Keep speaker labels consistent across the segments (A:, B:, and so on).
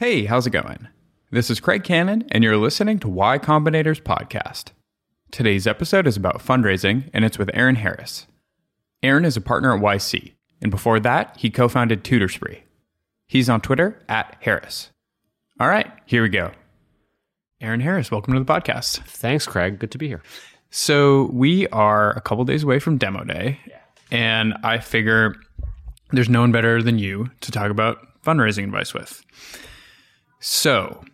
A: Hey, how's it going? This is Craig Cannon, and you're listening to Y Combinator's podcast. Today's episode is about fundraising, and it's with Aaron Harris. Aaron is a partner at YC, and before that, he co founded TutorSpree. He's on Twitter at Harris. All right, here we go. Aaron Harris, welcome to the podcast.
B: Thanks, Craig. Good to be here.
A: So, we are a couple days away from demo day, and I figure there's no one better than you to talk about fundraising advice with. So,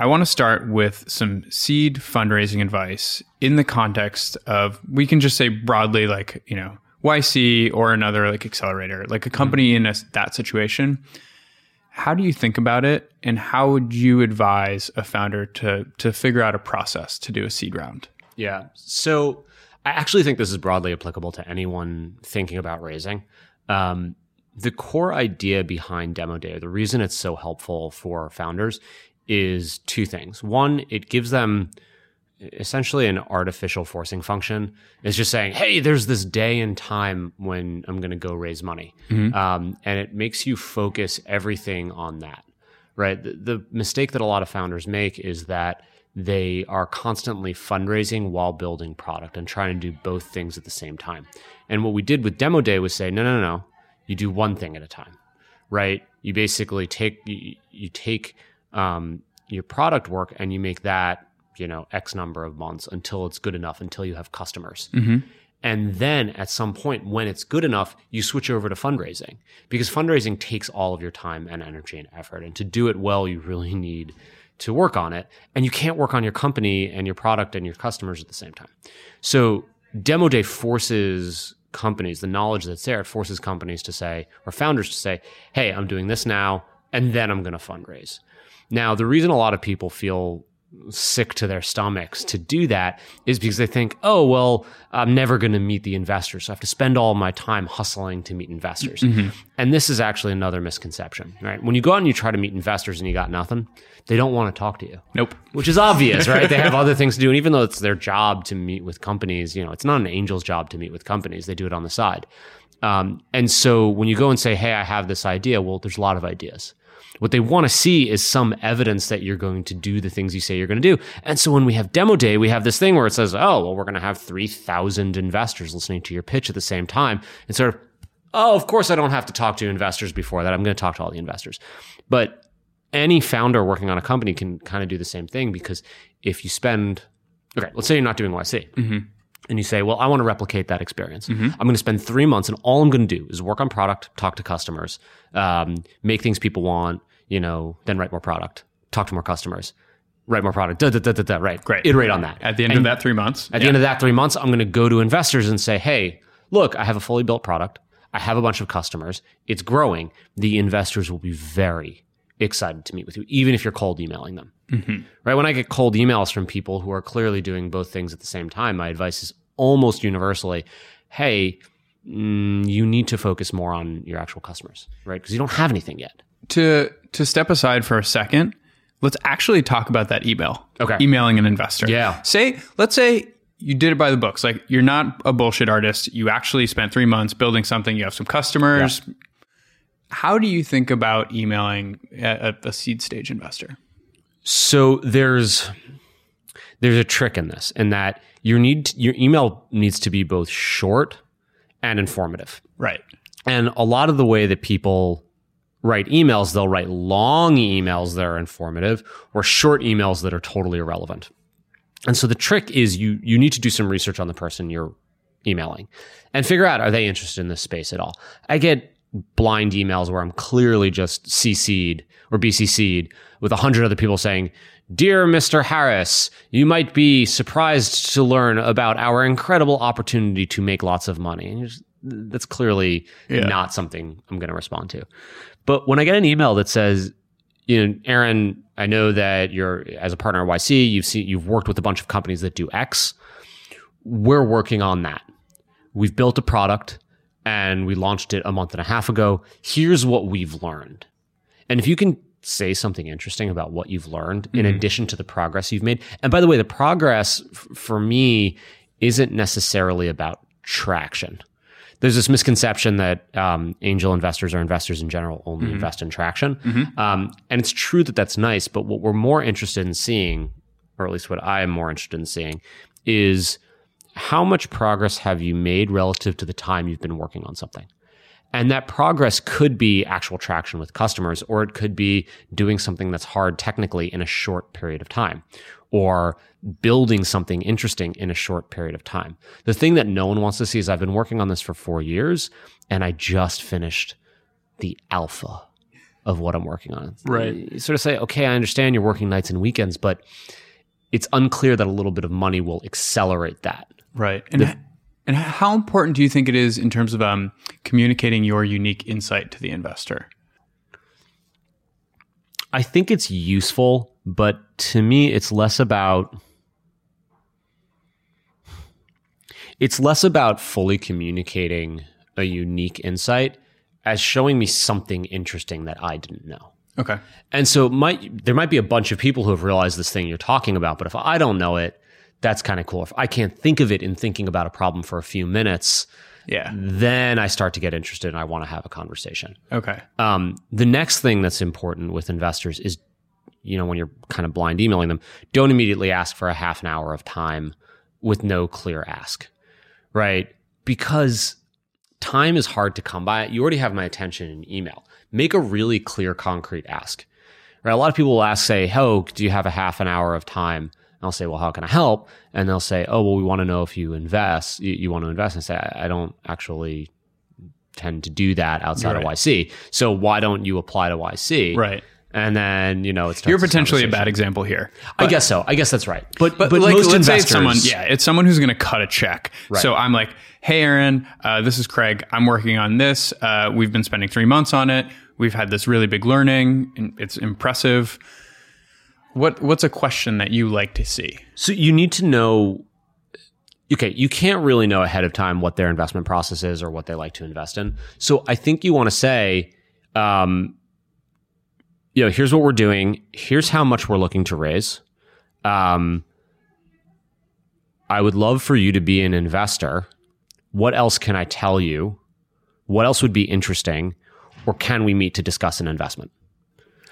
A: I want to start with some seed fundraising advice in the context of we can just say broadly like, you know, YC or another like accelerator, like a company in a, that situation. How do you think about it and how would you advise a founder to to figure out a process to do a seed round?
B: Yeah. So I actually think this is broadly applicable to anyone thinking about raising. Um, the core idea behind Demo Day, the reason it's so helpful for founders is two things. One, it gives them essentially an artificial forcing function. It's just saying, hey, there's this day and time when I'm going to go raise money. Um, and it makes you focus everything on that, right? The, the mistake that a lot of founders make is that they are constantly fundraising while building product and trying to do both things at the same time. And what we did with Demo Day was say, no, no, no, no. You do one thing at a time, right? You basically take you, you take um, your product work and you make that you know X number of months until it's good enough, until you have customers. And then at some point, when it's good enough, you switch over to fundraising because fundraising takes all of your time and energy and effort. And to do it well, you really need to work on it. And you can't work on your company and your product and your customers at the same time. So Demo Day forces companies, the knowledge that's there, it forces companies to say, or founders to say, hey, I'm doing this now, and then I'm going to fundraise. Now, the reason a lot of people feel sick to their stomachs to do that is because they think, oh, well, I'm never going to meet the investors. So I have to spend all my time hustling to meet investors. And this is actually another misconception, right? When you go out and you try to meet investors and you got nothing, they don't want to talk to you
A: Nope.
B: which is obvious, right? They have other things to do. And even though it's their job to meet with companies, you know, it's not an angel's job to meet with companies. They do it on the side. Um, and so when you go and say, hey, I have this idea, well, there's a lot of ideas. What they want to see is some evidence that you're going to do the things you say you're going to do. And so when we have demo day, we have this thing where it says, oh, well, we're going to have 3,000 investors listening to your pitch at the same time. And sort of, oh, of course I don't have to talk to investors before that. I'm going to talk to all the investors. But any founder working on a company can kind of do the same thing because if you spend, okay, let's say you're not doing YC. Mm-hmm. And you say, well, I want to replicate that experience. I'm going to spend three months, and all I'm going to do is work on product, talk to customers, um, make things people want, you know, then write more product, talk to more customers, write more product, da, da, da, da, da, right?
A: Great.
B: Iterate on that.
A: At the end
B: And
A: of that three months.
B: at the end of that three months, I'm going to go to investors and say, hey, look, I have a fully built product. I have a bunch of customers. It's growing. The investors will be very excited to meet with you, even if you're cold emailing them. Right? When I get cold emails from people who are clearly doing both things at the same time, my advice is almost universally, hey, mm, you need to focus more on your actual customers, right? Because you don't have anything yet.
A: to to step aside for a second, let's actually talk about that email.
B: Okay.
A: Emailing an investor.
B: Yeah.
A: Say, let's say you did it by the books. Like you're not a bullshit artist. You actually spent three months building something. You have some customers. How do you think about emailing a, a seed stage investor?
B: So there's there's a trick in this, in that you need your email needs to be both short and informative.
A: Right.
B: And a lot of the way that people write emails, they'll write long emails that are informative or short emails that are totally irrelevant. And so the trick is you you need to do some research on the person you're emailing and figure out are they interested in this space at all. I get blind emails where I'm clearly just CC'd or BCC'd with a hundred other people saying, Dear Mr. Harris, you might be surprised to learn about our incredible opportunity to make lots of money. Just, that's clearly
A: Yeah.
B: not something I'm going to respond to. But when I get an email that says, you know, Aaron, I know that you're as a partner at YC, you've seen you've worked with a bunch of companies that do X. We're working on that. We've built a product and we launched it a month and a half ago. Here's what we've learned. And if you can say something interesting about what you've learned in addition to the progress you've made. And by the way, the progress f- for me isn't necessarily about traction. there's this misconception that um, angel investors or investors in general only invest in traction. Um, and it's true that that's nice, but what we're more interested in seeing, or at least what I am more interested in seeing, is how much progress have you made relative to the time you've been working on something? And that progress could be actual traction with customers, or it could be doing something that's hard technically in a short period of time, or building something interesting in a short period of time. The thing that no one wants to see is I've been working on this for four years and I just finished the alpha of what I'm working on.
A: Right.
B: You sort of say, okay, I understand you're working nights and weekends, but it's unclear that a little bit of money will accelerate that.
A: Right. And and how important do you think it is in terms of um, communicating your unique insight to the investor?
B: I think it's useful, but to me, it's less about. It's less about fully communicating a unique insight as showing me something interesting that I didn't know.
A: Okay.
B: And so might there might be a bunch of people who have realized this thing you're talking about, but if I don't know it, that's kind of cool. If I can't think of it in thinking about a problem for a few minutes,
A: Yeah.
B: then I start to get interested and I want to have a conversation.
A: Okay.
B: Um, the next thing that's important with investors is, you know, when you're kind of blind emailing them, don't immediately ask for a half an hour of time with no clear ask, right? Because time is hard to come by. You already have my attention in email. Make a really clear, concrete ask. Right? A lot of people will ask, say, "Oh, do you have a half an hour of time?" And I'll say, "Well, how can I help?" And they'll say, "Oh, well, we want to know if you invest. You, you want to invest." And I say, I, "I don't actually tend to do that outside of YC. So why don't you apply to YC?"
A: Right.
B: And then you know, it's
A: You're potentially a bad example here.
B: I guess so. I guess that's right. But
A: But,
B: but,
A: like,
B: most investors,
A: it's someone, yeah, it's someone who's going to cut a check.
B: Right.
A: So I'm like, hey, Aaron, uh, this is Craig. I'm working on this. Uh, we've been spending three months on it. We've had this really big learning. and It's impressive. What What's a question that you like to see?
B: So you need to know. Okay, you can't really know ahead of time what their investment process is or what they like to invest in. So I think you want to say, um, you know, here's what we're doing. Here's how much we're looking to raise. Um, I would love for you to be an investor. What else can I tell you? What else would be interesting? Or can we meet to discuss an investment?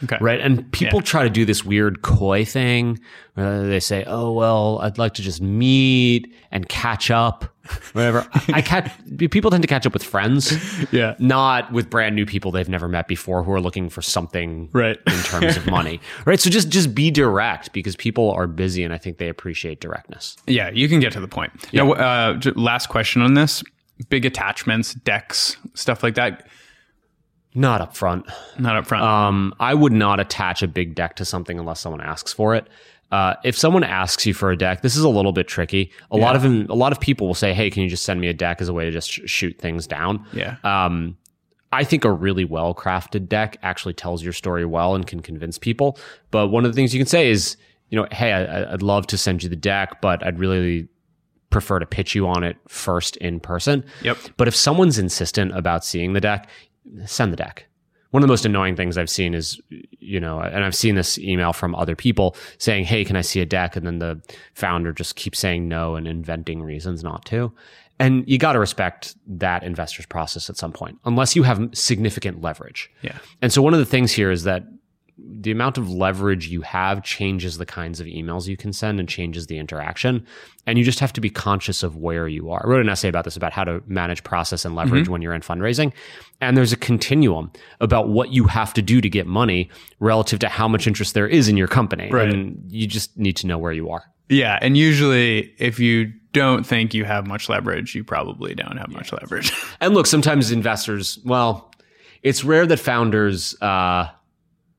A: Okay.
B: right? And people try to do this weird coy thing. Uh, they say, "Oh well, I'd like to just meet and catch up, whatever." I catch people tend to catch up with friends,
A: Yeah.
B: not with brand new people they've never met before who are looking for something
A: Right.
B: in terms of money, right? So just just be direct because people are busy, and I think they appreciate directness.
A: Yeah, you can get to the point. Now, uh, last question on this: big attachments, decks, stuff like that.
B: Not up front.
A: Not up front.
B: Um, I would not attach a big deck to something unless someone asks for it. Uh, if someone asks you for a deck, this is a little bit tricky. A lot of them, a lot of people will say, "Hey, can you just send me a deck as a way to just sh- shoot things down?"
A: yeah.
B: Um, I think a really well crafted deck actually tells your story well and can convince people. But one of the things you can say is, you know, hey, I, I'd love to send you the deck, but I'd really prefer to pitch you on it first in person.
A: Yep.
B: But if someone's insistent about seeing the deck, send the deck. One of the most annoying things I've seen is, you know, and I've seen this email from other people saying, Hey, can I see a deck? And then the founder just keeps saying no and inventing reasons not to. And you got to respect that investor's process at some point, unless you have significant leverage.
A: Yeah.
B: And so one of the things here is that the amount of leverage you have changes the kinds of emails you can send and changes the interaction. And you just have to be conscious of where you are. I wrote an essay about this about how to manage process and leverage when you're in fundraising. And there's a continuum about what you have to do to get money relative to how much interest there is in your company.
A: Right.
B: And you just need to know where you are.
A: Yeah, and usually if you don't think you have much leverage, you probably don't have much leverage.
B: And look, sometimes investors, well, it's rare that founders, uh,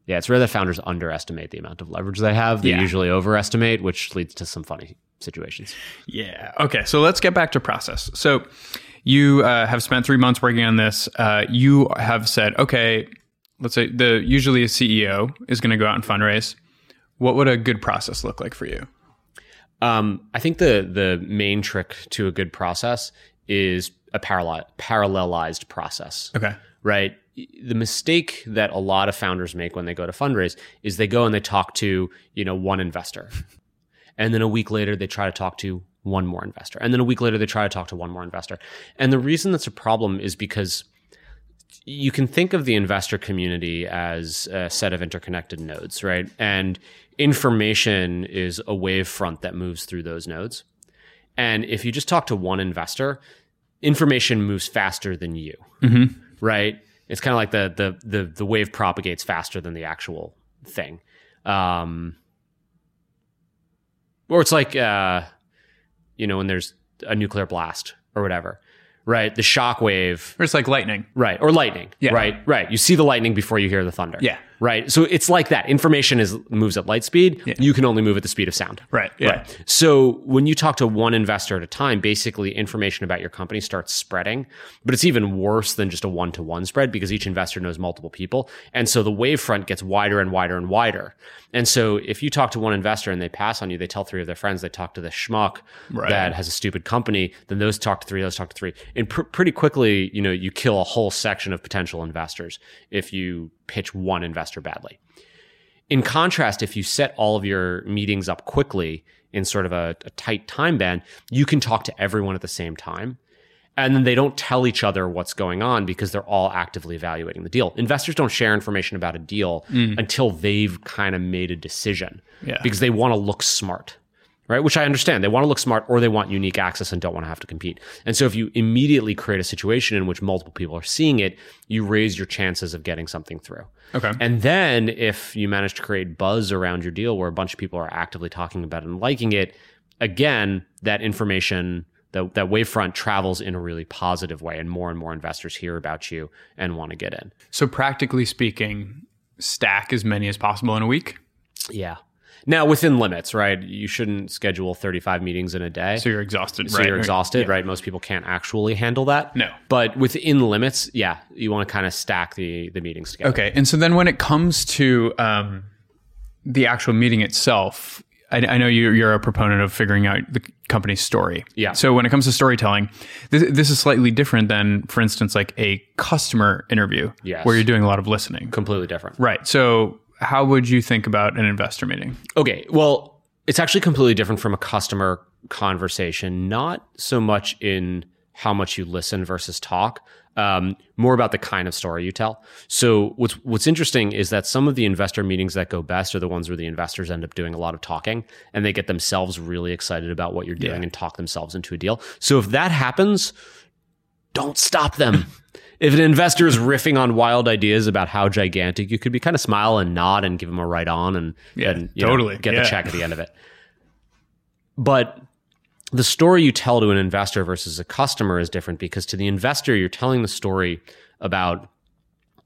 B: yeah, it's rare that founders underestimate the amount of leverage they have. They
A: Yeah.
B: usually overestimate, which leads to some funny situations.
A: yeah. Okay, so let's get back to process. So you uh, have spent three months working on this. Uh, you have said, okay, let's say the usually a CEO is going to go out and fundraise. What would a good process look like for you?
B: Um, I think the the main trick to a good process is a parallel parallelized process.
A: Okay.
B: right? The mistake that a lot of founders make when they go to fundraise is they go and they talk to, you know, one investor. And then a week later, they try to talk to one more investor. And then a week later, they try to talk to one more investor. And the reason that's a problem is because you can think of the investor community as a set of interconnected nodes, right? And information is a wave front that moves through those nodes. And if you just talk to one investor, information moves faster than you,
A: Mm-hmm.
B: right? It's kind of like the, the the the wave propagates faster than the actual thing, um, or it's like uh, you know when there's a nuclear blast or whatever, right? The shock wave
A: Or it's like lightning.
B: Right. Or lightning.
A: Yeah.
B: Right. Right. You see the lightning before you hear the thunder.
A: Yeah.
B: Right. So it's like that. Information is moves at light speed.
A: Yeah.
B: You can only move at the speed of sound.
A: Right. Yeah.
B: Right. So when you talk to one investor at a time, basically information about your company starts spreading, but it's even worse than just a one to one spread because each investor knows multiple people. And so the wavefront gets wider and wider and wider. And so if you talk to one investor and they pass on you, they tell three of their friends, they talk to the schmuck
A: Right.
B: that has a stupid company, then those talk to three, those talk to three. And pr- pretty quickly, you know, you kill a whole section of potential investors if you pitch one investor badly. In contrast, if you set all of your meetings up quickly in sort of a, a tight time band, you can talk to everyone at the same time. And then they don't tell each other what's going on because they're all actively evaluating the deal. Investors don't share information about a deal mm. until they've kind of made a decision
A: Yeah.
B: because they want to look smart, right? Which I understand. They want to look smart or they want unique access and don't want to have to compete. And so if you immediately create a situation in which multiple people are seeing it, you raise your chances of getting something through.
A: Okay.
B: And then if you manage to create buzz around your deal where a bunch of people are actively talking about it and liking it, again, that information, that, that wavefront travels in a really positive way and more and more investors hear about you and want to get in.
A: So practically speaking, stack as many as possible in a week.
B: Yeah. Now within limits, right? You shouldn't schedule 35 meetings in a day.
A: So you're exhausted,
B: so
A: right?
B: you're exhausted,
A: Yeah.
B: right? Most people can't actually handle that.
A: No.
B: But within limits, yeah, you want to kind of stack the the meetings together.
A: Okay. And so then when it comes to um, the actual meeting itself, I, I know you're, you're a proponent of figuring out the company's story.
B: Yeah.
A: So when it comes to storytelling, this, this is slightly different than, for instance, like a customer interview
B: Yes.
A: where you're doing a lot of listening.
B: Completely different.
A: Right. So how would you think about an investor meeting?
B: Okay. Well, it's actually completely different from a customer conversation, not so much in how much you listen versus talk. Um, more about the kind of story you tell. So what's what's interesting is that some of the investor meetings that go best are the ones where the investors end up doing a lot of talking and they get themselves really excited about what you're doing
A: Yeah.
B: and talk themselves into a deal. So if that happens, don't stop them. if an investor is riffing on wild ideas about how gigantic you could be, kind of smile and nod and give them a right on and,
A: Yeah,
B: and you know,
A: totally.
B: get
A: Yeah.
B: the check at the end of it. But the story you tell to an investor versus a customer is different because to the investor, you're telling the story about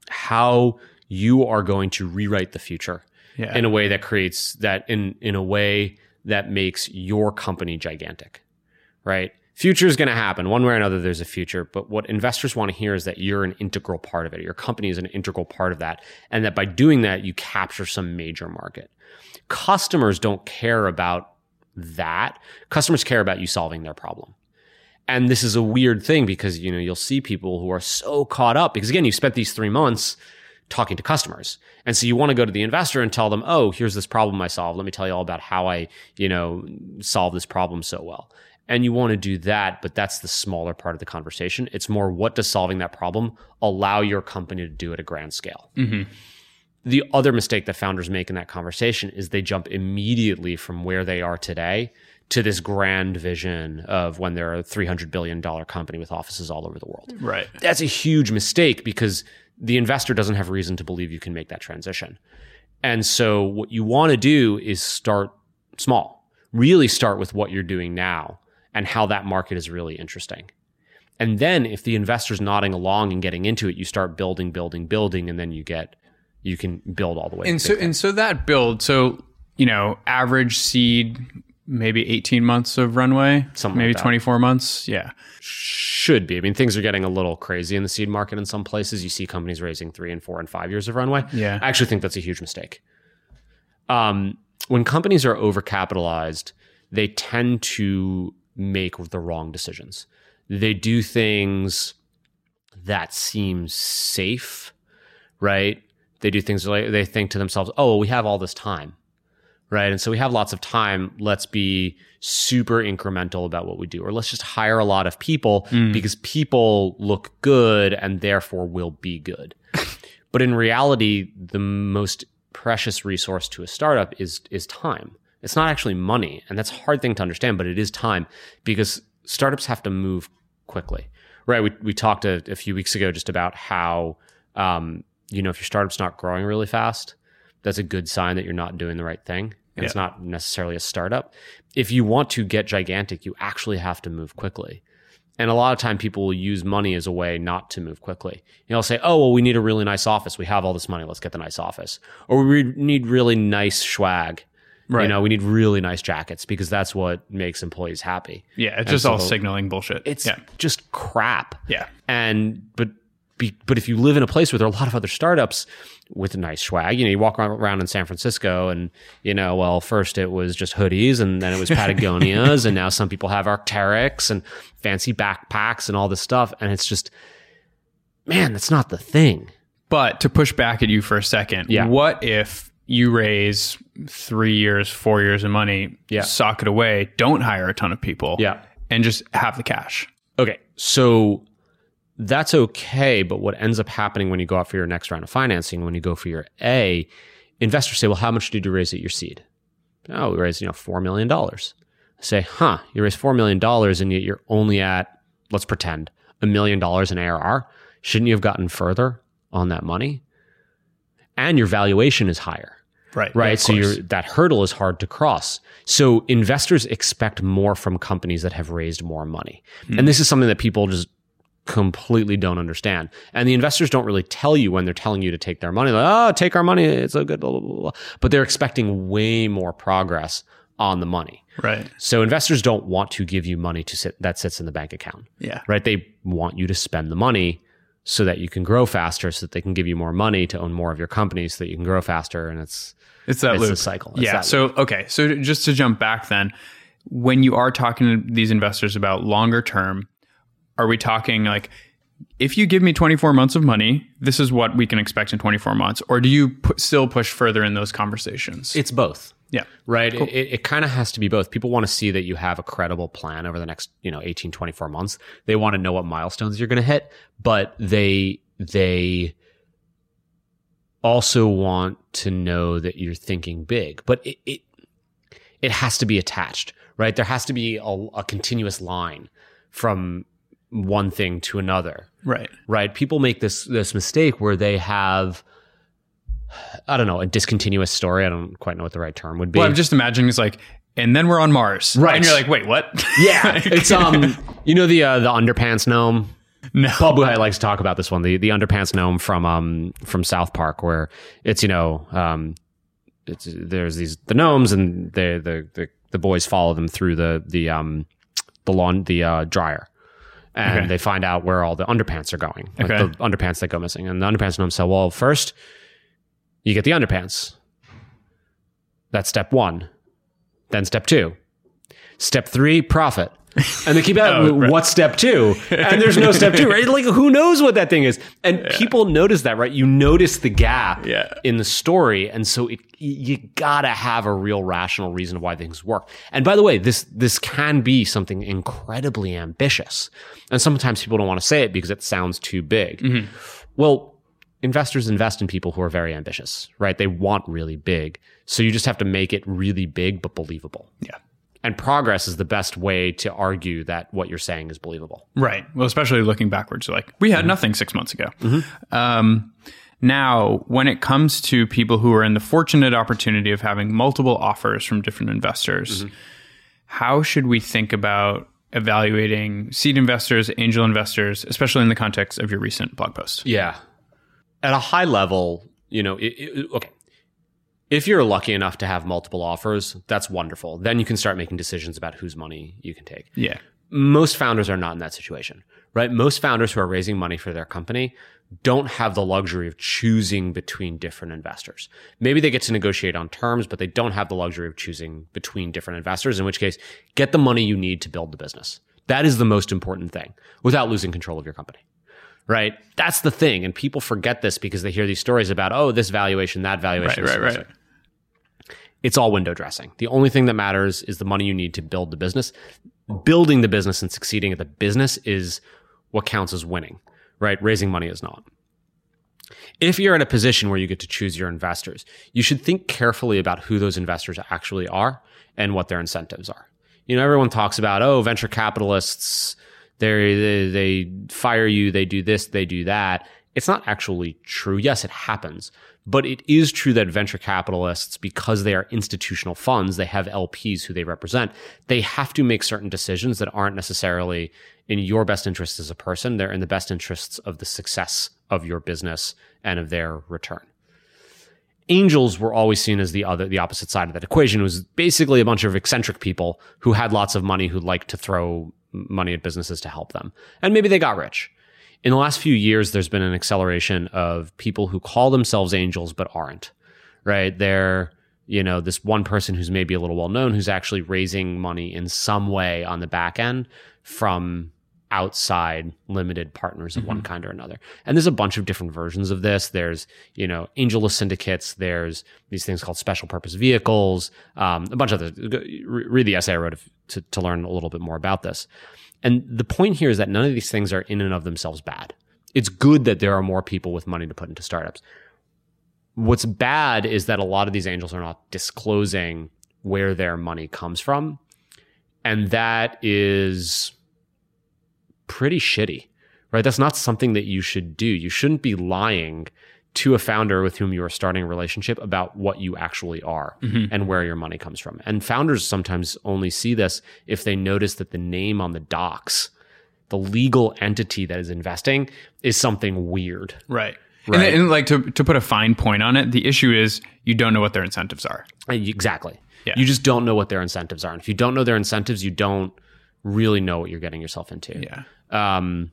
B: how you are going to rewrite the future
A: Yeah.
B: in a way that creates that in in a way that makes your company gigantic right future is going to happen one way or another there's a future but what investors want to hear is that you're an integral part of it your company is an integral part of that and that by doing that you capture some major market. Customers don't care about that. Customers care about you solving their problem. And this is a weird thing because you know you'll see people who are so caught up because again you spent these three months talking to customers. And so you want to go to the investor and tell them oh here's this problem i solved. Let me tell you all about how i you know solve this problem so well and you want to do that but that's the smaller part of the conversation it's more what does solving that problem allow your company to do at a grand scale
A: Mhm.
B: the other mistake that founders make in that conversation is they jump immediately from where they are today to this grand vision of when they're a $300 billion company with offices all over the world.
A: Right.
B: That's a huge mistake because the investor doesn't have reason to believe you can make that transition. And so what you want to do is start small. Really start with what you're doing now and how that market is really interesting. And then if the investor's nodding along and getting into it, you start building, building, building, and then you get you can build all the way.
A: And so and so that build, so you know, average seed maybe 18 months of runway,
B: Something
A: maybe
B: like that.
A: 24 months. Yeah.
B: should be. I mean, things are getting a little crazy in the seed market in some places. You see companies raising three and four and five years of runway.
A: Yeah.
B: I actually think that's a huge mistake. Um, when companies are overcapitalized, they tend to make the wrong decisions. They do things that seem safe, right? They do things like they think to themselves, "Oh, well, we have all this time." right? And so we have lots of time. Let's be super incremental about what we do, or let's just hire a lot of people mm. because people look good and therefore will be good. but in reality, the most precious resource to a startup is is time. It's not actually money, and that's a hard thing to understand, but it is time because startups have to move quickly, right? We we talked a, a few weeks ago just about how um, you know if your startup's not growing really fast, that's a good sign that you're not doing the right thing. And It's not necessarily a startup. If you want to get gigantic, you actually have to move quickly. And a lot of time people will use money as a way not to move quickly. You know, say, oh, well, we need a really nice office. We have all this money. Let's get the nice office. Or we need really nice swag.
A: Right.
B: You know, we need really nice jackets because that's what makes employees happy.
A: Yeah, it's just all
B: so-
A: signaling bullshit.
B: It's
A: yeah,
B: just crap.
A: yeah,
B: And but be, but if you live in a place where there are a lot of other startups with nice swag, you know, you walk around in San Francisco and you know, well, first it was just hoodies and then it was Patagonias and now some people have Arc'teryx and fancy backpacks and all this stuff and it's just man, that's not the thing.
A: But to push back at you for a second,
B: Yeah.
A: what if you raise three years, four years of money,
B: Yeah.
A: sock it away, don't hire a ton of people,
B: Yeah.
A: and just have the cash?
B: Okay, so that's okay, but what ends up happening when you go out for your next round of financing, when you go for your A, investors say, "Well, how much did you raise at your seed?" Oh, we raised you know four million dollars. Say, huh? You raised four million dollars, and yet you're only at let's pretend a million dollars in ARR. Shouldn't you have gotten further on that money? And your valuation is higher
A: Right,
B: right?
A: Yeah,
B: so
A: course.
B: you're, that hurdle is hard to cross. So investors expect more from companies that have raised more money.
A: Hmm.
B: And this is something that people just completely don't understand. And the investors don't really tell you when they're telling you to take their money, like, oh, take our money. It's so good, blah, blah, blah, blah. But they're expecting way more progress on the money.
A: right.
B: So investors don't want to give you money to sit that sits in the bank account
A: Yeah,
B: right? They want you to spend the money so that you can grow faster, so that they can give you more money to own more of your company, so that you can grow faster. And it's
A: it's that
B: it's
A: loop.
B: cycle. It's
A: yeah. So okay. So just to jump back, then, when you are talking to these investors about longer term, are we talking like? If you give me 24 months of money, this is what we can expect in 24 months. Or do you still push further in those conversations?
B: it's both.
A: Yeah.
B: Right. It, it kind of has to be both. People want to see that you have a credible plan over the next, you know, 18, 24 months. They want to know what milestones you're going to hit, but they, they also want to know that you're thinking big, but it, it, it has to be attached, right? There has to be a, a continuous line from one thing to another
A: Right.
B: right? People make this this mistake where they have I don't know, a discontinuous story. I don't quite know what the right term would be.
A: Well, I'm just imagining it's like, and then we're on Mars,
B: Right.
A: And you're like, wait, what?
B: yeah, it's um, you know the uh, the underpants gnome.
A: no.
B: Paul Buchheit likes to talk about this one, the the underpants gnome from um from South Park, where it's you know um, it's there's these the gnomes and the the the, the boys follow them through the the um the lawn the uh, dryer. And
A: Okay.
B: they find out where all the underpants are going, like
A: Okay.
B: the underpants that go missing. And the underpants gnome said, "Well, first, you get the underpants. That's step one. Then step two. Step three, profit. And they keep out,
A: Oh, right.
B: what's step two? And there's no step two, right? Like, who knows what that thing is? And people notice that, right? You notice the gap
A: Yeah.
B: in the story. And so it, you gotta have a real rational reason why things work. And by the way, this, this can be something incredibly ambitious. And sometimes people don't want to say it because it sounds too big.
A: Mm-hmm.
B: Well, investors invest in people who are very ambitious, right? They want really big. So you just have to make it really big, but believable.
A: Yeah.
B: And progress is the best way to argue that what you're saying is believable.
A: Right. Well, especially looking backwards, like we had mm-hmm. nothing six months ago. Mm-hmm. Um, now, when it comes to people who are in the fortunate opportunity of having multiple offers from different investors, mm-hmm. how should we think about evaluating seed investors, angel investors, especially in the context of your recent blog post?
B: Yeah. At a high level, you know, it, it- okay. If you're lucky enough to have multiple offers, that's wonderful. Then you can start making decisions about whose money you can take.
A: Yeah.
B: most founders are not in that situation, right? Most founders who are raising money for their company don't have the luxury of choosing between different investors. Maybe they get to negotiate on terms, but they don't have the luxury of choosing between different investors, in which case, get the money you need to build the business. That is the most important thing without losing control of your company. Right? That's the thing. And people forget this because they hear these stories about, oh, this valuation, that valuation.
A: Right, right, right.
B: it's all window dressing. The only thing that matters is the money you need to build the business. Building the business and succeeding at the business is what counts as winning, right? Raising money is not. If you're in a position where you get to choose your investors, you should think carefully about who those investors actually are and what their incentives are. You know, everyone talks about, oh, venture capitalists, they they fire you, they do this, they do that. It's not actually true. Yes, it happens. But it is true that venture capitalists, because they are institutional funds, they have LPs who they represent, they have to make certain decisions that aren't necessarily in your best interest as a person. They're in the best interests of the success of your business and of their return. Angels were always seen as the other, the opposite side of that equation. It was basically a bunch of eccentric people who had lots of money who liked to throw money at businesses to help them. And maybe they got rich in the last few years, there's been an acceleration of people who call themselves angels but aren't, right? They're, you know, this one person who's maybe a little well known who's actually raising money in some way on the back end from outside limited partners of mm-hmm. one kind or another. And there's a bunch of different versions of this. There's, you know, AngelList syndicates. There's these things called special purpose vehicles, um, a bunch of the, read the essay I wrote to, to learn a little bit more about this. And the point here is that none of these things are in and of themselves bad. It's good that there are more people with money to put into startups. What's bad is that a lot of these angels are not disclosing where their money comes from. And that is pretty shitty, right? That's not something that you should do. You shouldn't be lying to a founder with whom you are starting a relationship about what you actually are mm-hmm. and where your money comes from. And founders sometimes only see this if they notice that the name on the docs, the legal entity that is investing, is something weird.
A: Right. Right. And, and like to, to put a fine point on it, the issue is you don't know what their incentives are.
B: Uh, exactly. Yeah. You just don't know what their incentives are. And if you don't know their incentives, you don't really know what you're getting yourself into.
A: Yeah.
B: Um,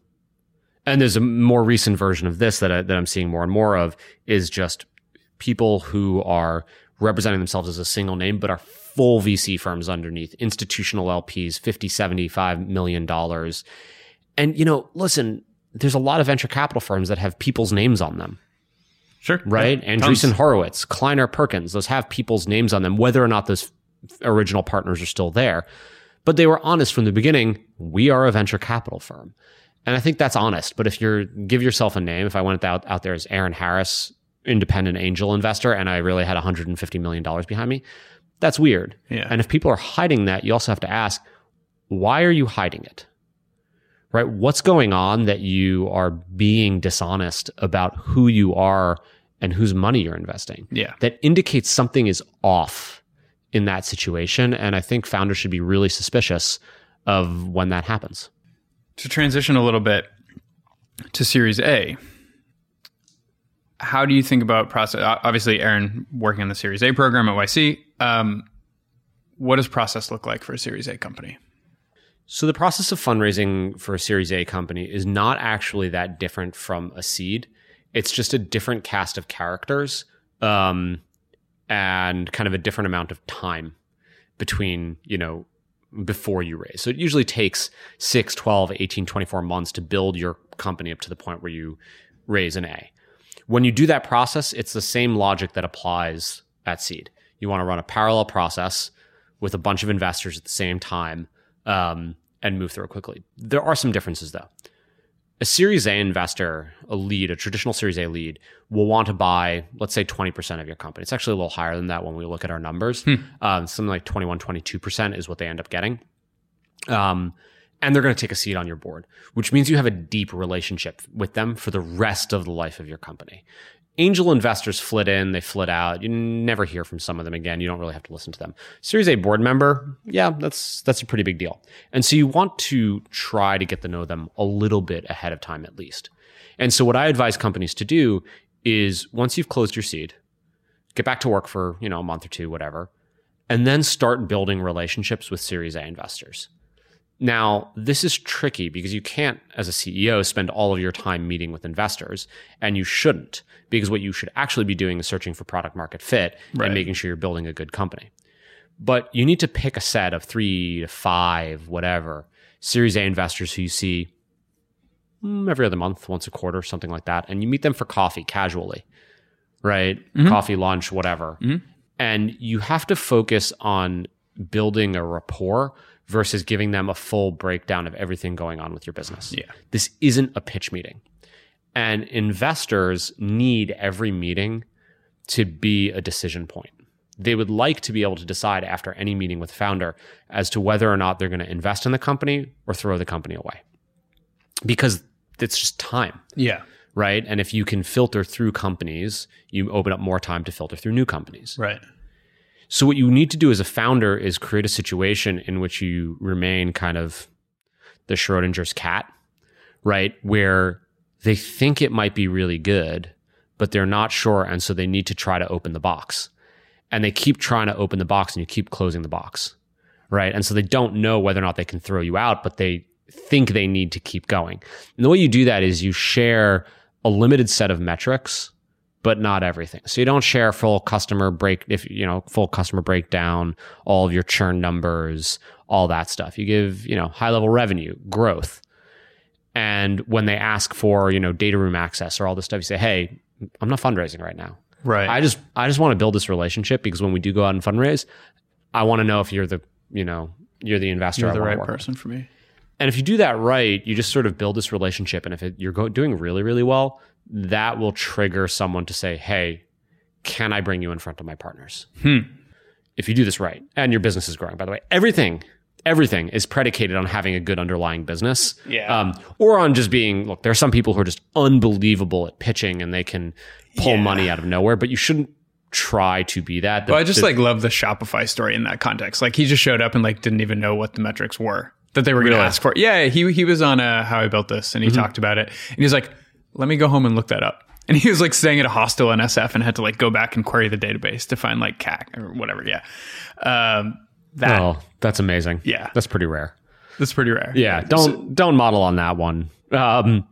B: and there's a more recent version of this that, I, that I'm seeing more and more of is just people who are representing themselves as a single name, but are full VC firms underneath institutional LPs, 50, 75 million dollars. And, you know, listen, there's a lot of venture capital firms that have people's names on them.
A: Sure.
B: Right? Yeah, Andreessen Horowitz, Kleiner Perkins, those have people's names on them, whether or not those original partners are still there. But they were honest from the beginning. We are a venture capital firm. And I think that's honest. But if you're give yourself a name, if I went out, out there as Aaron Harris, independent angel investor, and I really had $150 million behind me, that's weird.
A: Yeah.
B: And if people are hiding that, you also have to ask, why are you hiding it? Right? What's going on that you are being dishonest about who you are and whose money you're investing?
A: Yeah.
B: That indicates something is off in that situation. And I think founders should be really suspicious of when that happens
A: to transition a little bit to Series A, how do you think about process? Obviously, Aaron working on the Series A program at YC. Um, what does process look like for a Series A company?
B: So the process of fundraising for a Series A company is not actually that different from a seed. It's just a different cast of characters um, and kind of a different amount of time between you know before you raise. So it usually takes 6, 12, 18, 24 months to build your company up to the point where you raise an A. When you do that process, it's the same logic that applies at seed. You want to run a parallel process with a bunch of investors at the same time um, and move through it quickly. There are some differences though a Series A investor, a lead, a traditional Series A lead, will want to buy, let's say, 20% of your company. It's actually a little higher than that when we look at our numbers. Hmm. Um, something like 21, 22% is what they end up getting. Um, and they're going to take a seat on your board, which means you have a deep relationship with them for the rest of the life of your company angel investors flit in, they flit out. You never hear from some of them again. You don't really have to listen to them. Series A board member, yeah, that's that's a pretty big deal. And so you want to try to get to know them a little bit ahead of time at least. And so what I advise companies to do is once you've closed your seed, get back to work for, you know, a month or two, whatever, and then start building relationships with Series A investors. Now, this is tricky because you can't, as a CEO, spend all of your time meeting with investors, and you shouldn't, because what you should actually be doing is searching for product market fit right. and making sure you're building a good company. But you need to pick a set of three to five, whatever, Series A investors who you see mm, every other month, once a quarter, something like that, and you meet them for coffee casually, right? Mm-hmm. Coffee, lunch, whatever. Mm-hmm And you have to focus on building a rapport versus giving them a full breakdown of everything going on with your business.
A: Yeah.
B: This isn't a pitch meeting. And investors need every meeting to be a decision point. They would like to be able to decide after any meeting with the founder as to whether or not they're going to invest in the company or throw the company away. Because it's just time
A: Yeah.
B: right? And if you can filter through companies, you open up more time to filter through new companies.
A: Right.
B: So what you need to do as a founder is create a situation in which you remain kind of the Schrodinger's cat, right? Where they think it might be really good, but they're not sure. And so they need to try to open the box. And they keep trying to open the box and you keep closing the box, right? And so they don't know whether or not they can throw you out, but they think they need to keep going. And the way you do that is you share a limited set of metrics but not everything. So you don't share full customer break if you know full customer breakdown, all of your churn numbers, all that stuff. You give, you know, high level revenue, growth. And when they ask for, you know, data room access or all this stuff, you say, "Hey, I'm not fundraising right now.
A: Right.
B: I just I just want to build this relationship because when we do go out and fundraise, I want to know if you're the, you know, you're the investor
A: You're the right
B: work with.
A: person for me.
B: And if you do that right, you just sort of build this relationship. And if it, you're go- doing really, really well, that will trigger someone to say, "Hey, can I bring you in front of my partners?"
A: Hmm.
B: If you do this right, and your business is growing, by the way, everything, everything is predicated on having a good underlying business,
A: Yeah.
B: um, or on just being. Look, there are some people who are just unbelievable at pitching and they can pull
A: Yeah.
B: money out of nowhere, but you shouldn't try to be that. The-
A: Well, I just
B: the-
A: like love the Shopify story in that context. Like he just showed up and like didn't even know what the metrics were that they were going to
B: Really?
A: ask for. Yeah, he he was on uh, how I built this and he talked about it. And he was like, "Let me go home and look that up." And he was like staying at a hostel in SF and had to like go back and query the database to find like CAC or whatever. Yeah, um, that
B: oh, that's amazing.
A: Yeah.
B: that's pretty rare.
A: that's pretty rare.
B: Yeah, don't don't model on that one. Um,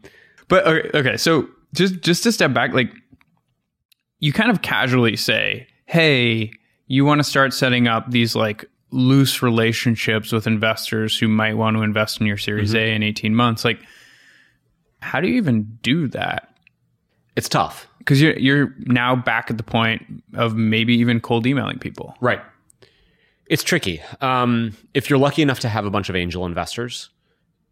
A: But okay, okay, so just just to step back, like you kind of casually say, "Hey, you want to start setting up these like loose relationships with investors who might want to invest in your Series A in eighteen months." Like, how do you even do that?
B: it's tough.
A: Because you're you're now back at the point of maybe even cold emailing people.
B: Right. It's tricky. Um, if you're lucky enough to have a bunch of angel investors,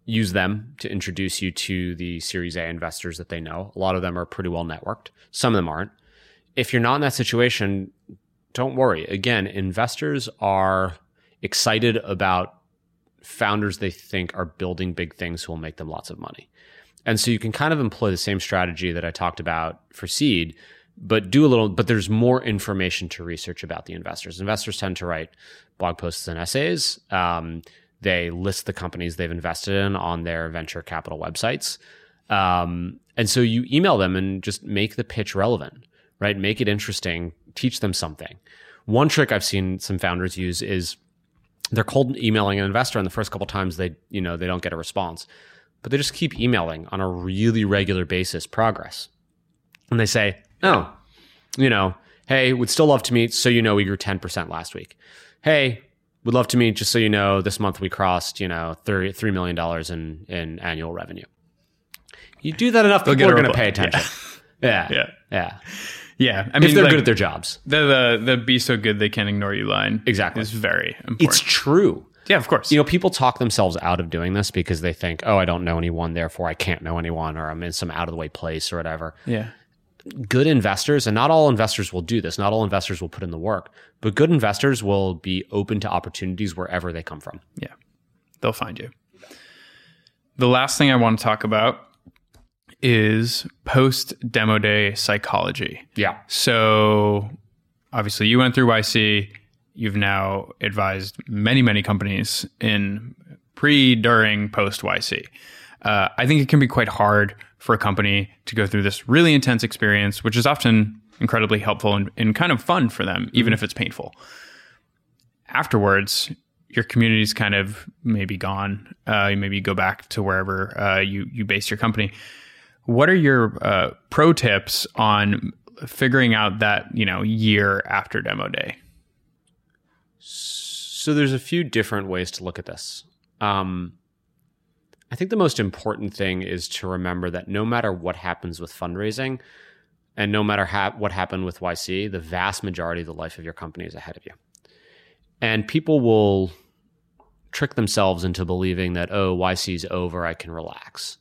B: use them to introduce you to the Series A investors that they know. A lot of them are pretty well networked, some of them aren't. If you're not in that situation, don't worry. Again, investors are excited about founders they think are building big things who will make them lots of money. And so you can kind of employ the same strategy that I talked about for seed, but do a little, but there's more information to research about the investors. Investors tend to write blog posts and essays. Um, they list the companies they've invested in on their venture capital websites. Um, and so you email them and just make the pitch relevant, right? Make it interesting, teach them something. One trick I've seen some founders use is they're cold emailing an investor and the first couple times they, you know, they don't get a response but they just keep emailing on a really regular basis progress. And they say, oh, you know, hey, we'd still love to meet. So you know, we grew 10% last week. Hey, we'd love to meet. Just so you know, this month we crossed, you know, $3 $3 million in, in annual revenue. You do that enough, people
A: get a
B: are going to pay attention. Yeah.
A: Yeah,
B: Yeah.
A: yeah. I mean,
B: If they're
A: like,
B: good at their jobs.
A: the, the the be so good they can't ignore you line
B: Exactly.
A: is very important.
B: It's true.
A: Yeah, of course.
B: You know, people talk themselves out of doing this because they think, oh, I don't know anyone, therefore I can't know anyone, or I'm in some out of the way place or whatever.
A: yeah.
B: good investors, and not all investors will do this, not all investors will put in the work, but good investors will be open to opportunities wherever they come from.
A: Yeah, they'll find you. The last thing I want to talk about is post demo day psychology.
B: Yeah.
A: So, obviously, you went through YC. You've now advised many, many companies in pre, during, post YC. Uh, I think it can be quite hard for a company to go through this really intense experience, which is often incredibly helpful and, and kind of fun for them, even if it's painful. Afterwards, your community's kind of maybe gone. Uh, maybe you go back to wherever uh, you you base your company. What are your uh, pro tips on figuring out that you know year after demo day?
B: So there's a few different ways to look at this. Um, I think the most important thing is to remember that no matter what happens with fundraising, And no matter ha- what happened with YC, the vast majority of the life of your company is ahead of you. And people will trick themselves into believing that, oh, YC's over, I can relax.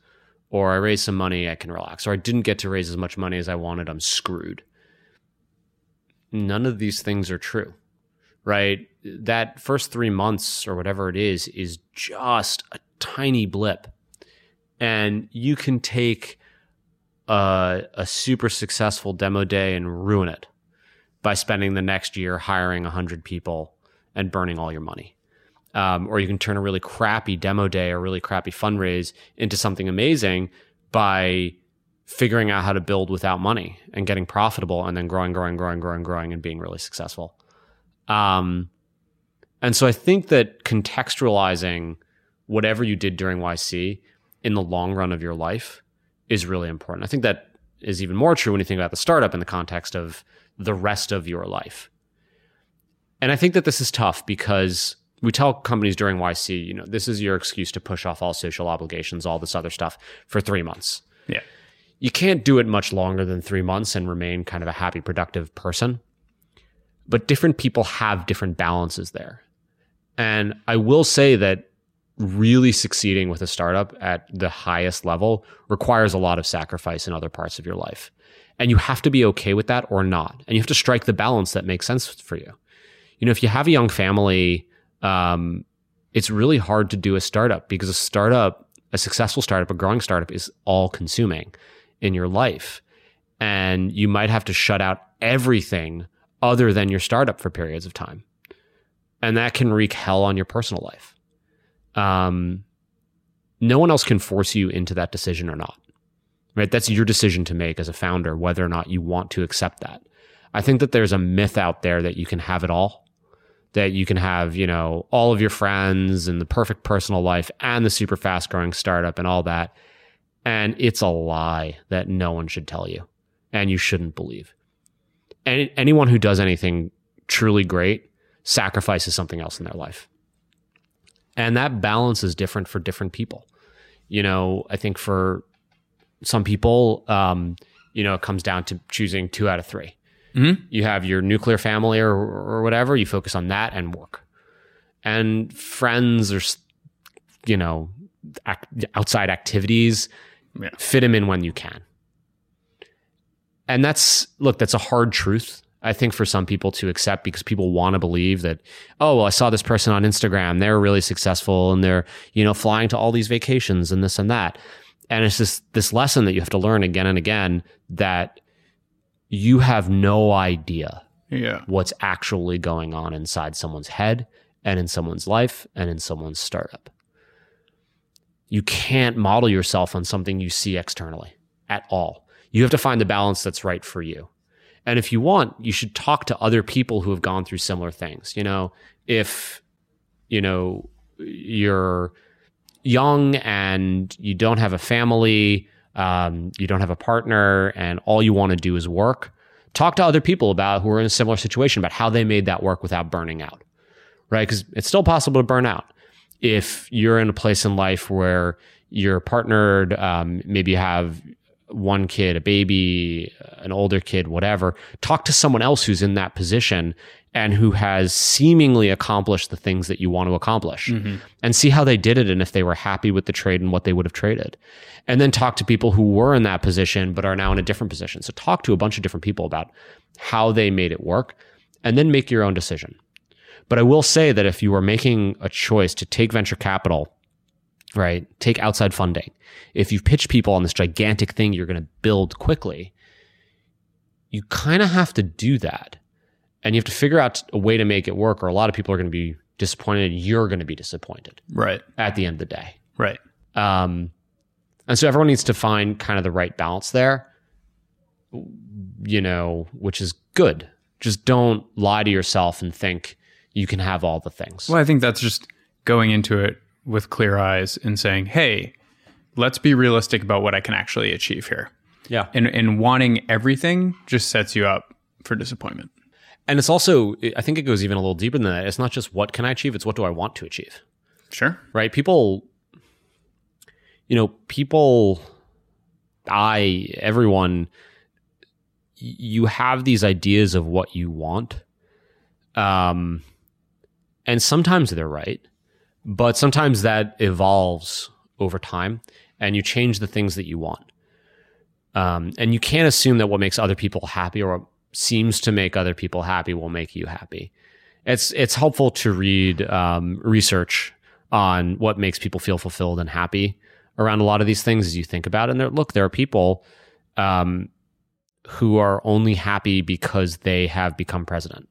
B: Or I raised some money, I can relax. Or I didn't get to raise as much money as I wanted, I'm screwed. None of these things are true, right? That first three months or whatever it is, is just a tiny blip. And you can take a, a super successful demo day and ruin it by spending the next year hiring 100 people and burning all your money. Um, or you can turn a really crappy demo day or really crappy fundraise into something amazing by figuring out how to build without money and getting profitable and then growing, growing, growing, growing, growing, and being really successful. Um, and so I think that contextualizing whatever you did during YC in the long run of your life is really important. I think that is even more true when you think about the startup in the context of the rest of your life. And I think that this is tough because we tell companies during YC, you know, this is your excuse to push off all social obligations, all this other stuff for three months.
A: Yeah.
B: You can't do it much longer than three months and remain kind of a happy, productive person. But different people have different balances there. And I will say that really succeeding with a startup at the highest level requires a lot of sacrifice in other parts of your life. And you have to be okay with that or not. And you have to strike the balance that makes sense for you. You know, if you have a young family, um, it's really hard to do a startup because a startup, a successful startup, a growing startup is all consuming in your life. And you might have to shut out everything other than your startup for periods of time. And that can wreak hell on your personal life um, no one else can force you into that decision or not. Right? That's your decision to make as a founder, whether or not you want to accept that. I think that there's a myth out there that you can have it all, that you can have, you know, all of your friends and the perfect personal life and the super fast growing startup and all that. And it's a lie that no one should tell you and you shouldn't believe. And anyone who does anything truly great sacrifices something else in their life. And that balance is different for different people. You know, I think for some people, um, you know, it comes down to choosing two out of 3 mm-hmm. You have your nuclear family or, or whatever, you focus on that and work. And friends or, you know, outside activities, yeah. fit them in when you can. And that's, look, that's a hard truth. I think for some people to accept because people want to believe that, oh, well, I saw this person on Instagram. They're really successful and they're, you know, flying to all these vacations and this and that. And it's just this lesson that you have to learn again and again that you have no idea
A: yeah.
B: what's actually going on inside someone's head and in someone's life and in someone's startup. You can't model yourself on something you see externally at all. You have to find the balance that's right for you. And if you want, you should talk to other people who have gone through similar things. You know, if, you know, you're young and you don't have a family, um, you don't have a partner, and all you want to do is work, talk to other people about who are in a similar situation about how they made that work without burning out, right? Because it's still possible to burn out. If you're in a place in life where you're partnered, um, maybe you have one kid, a baby, an older kid, whatever, talk to someone else who's in that position and who has seemingly accomplished the things that you want to accomplish mm-hmm. and see how they did it and if they were happy with the trade and what they would have traded. And then talk to people who were in that position but are now in a different position. So talk to a bunch of different people about how they made it work and then make your own decision. But I will say that if you are making a choice to take venture capital right? Take outside funding. If you pitch people on this gigantic thing you're going to build quickly, you kind of have to do that. And you have to figure out a way to make it work, or a lot of people are going to be disappointed. You're going to be disappointed.
A: Right.
B: At the end of the day.
A: Right.
B: Um, and so everyone needs to find kind of the right balance there, you know, which is good. Just don't lie to yourself and think you can have all the things.
A: Well, I think that's just going into it with clear eyes and saying, hey, let's be realistic about what I can actually achieve here.
B: Yeah.
A: And, and wanting everything just sets you up for disappointment.
B: And it's also, I think it goes even a little deeper than that. It's not just what can I achieve, it's what do I want to achieve.
A: Sure.
B: Right? People, you know, people, I, everyone you have these ideas of what you want. Um, and sometimes they're right, but sometimes that evolves over time and you change the things that you want. Um, and you can't assume that what makes other people happy or what seems to make other people happy will make you happy. It's it's helpful to read um, research on what makes people feel fulfilled and happy around a lot of these things as you think about it. And look, there are people um, who are only happy because they have become president,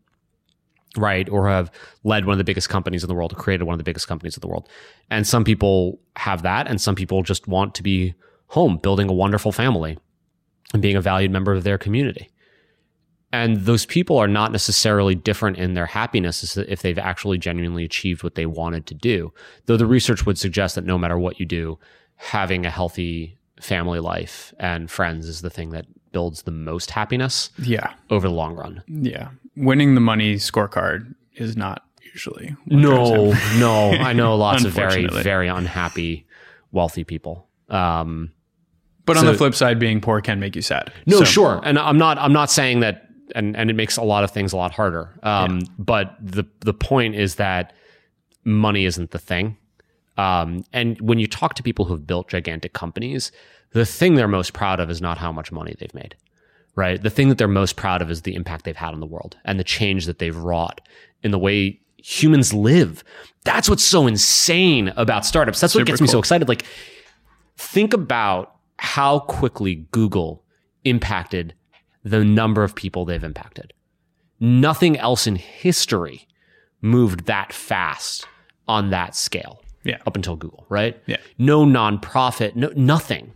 B: right? Or have led one of the biggest companies in the world, or created one of the biggest companies in the world. And some people have that, and some people just want to be home, building a wonderful family and being a valued member of their community. And those people are not necessarily different in their happiness if they've actually genuinely achieved what they wanted to do. Though the research would suggest that no matter what you do, having a healthy family life and friends is the thing that builds the most happiness
A: Yeah.
B: over the long run.
A: Yeah. Winning the money scorecard is not usually.
B: No, no. I know lots of very, very unhappy, wealthy people. Um,
A: But on the flip side, being poor can make you sad.
B: No,
A: So-
B: sure, and I'm not. I'm not saying that, and and it makes a lot of things a lot harder. Um, But the the point is that money isn't the thing. Um, and when you talk to people who've built gigantic companies, the thing they're most proud of is not how much money they've made, right? The thing that they're most proud of is the impact they've had on the world and the change that they've wrought in the way humans live. That's what's so insane about startups. That's what
A: Super
B: gets me so excited. Like, think about how quickly Google impacted the number of people they've impacted. Nothing else in history moved that fast on that scale
A: Yeah.
B: up until Google, right?
A: Yeah.
B: No nonprofit, no nothing.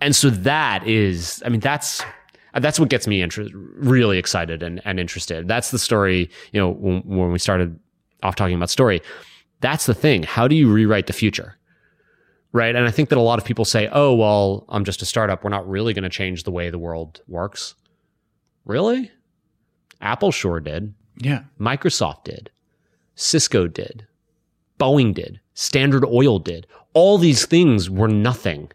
B: And so that is, I mean, that's that's what gets me inter- really excited and, and interested. That's the story, you know, when, when we started off talking about story. That's the thing. How do you rewrite the future? Right. And I think that a lot of people say, oh, well, I'm just a startup. We're not really going to change the way the world works. Really? Apple sure did.
A: Yeah.
B: Microsoft did. Cisco did. Boeing did. Standard Oil did. All these things were nothing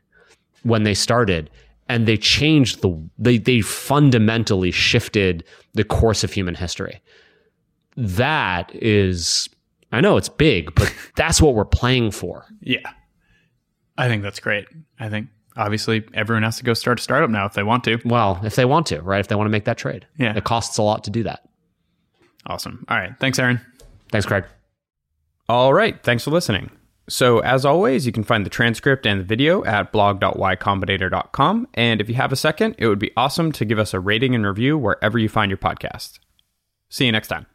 B: when they started and they changed the they they fundamentally shifted the course of human history. That is I know it's big, but that's what we're playing for.
A: Yeah. I think that's great. I think obviously everyone has to go start a startup now if they want to.
B: Well, if they want to, right? If they want to make that trade.
A: Yeah.
B: It costs a lot to do that.
A: Awesome. All right. Thanks, Aaron.
B: Thanks, Craig.
A: All right. Thanks for listening. So, as always, you can find the transcript and the video at blog.ycombinator.com. And if you have a second, it would be awesome to give us a rating and review wherever you find your podcast. See you next time.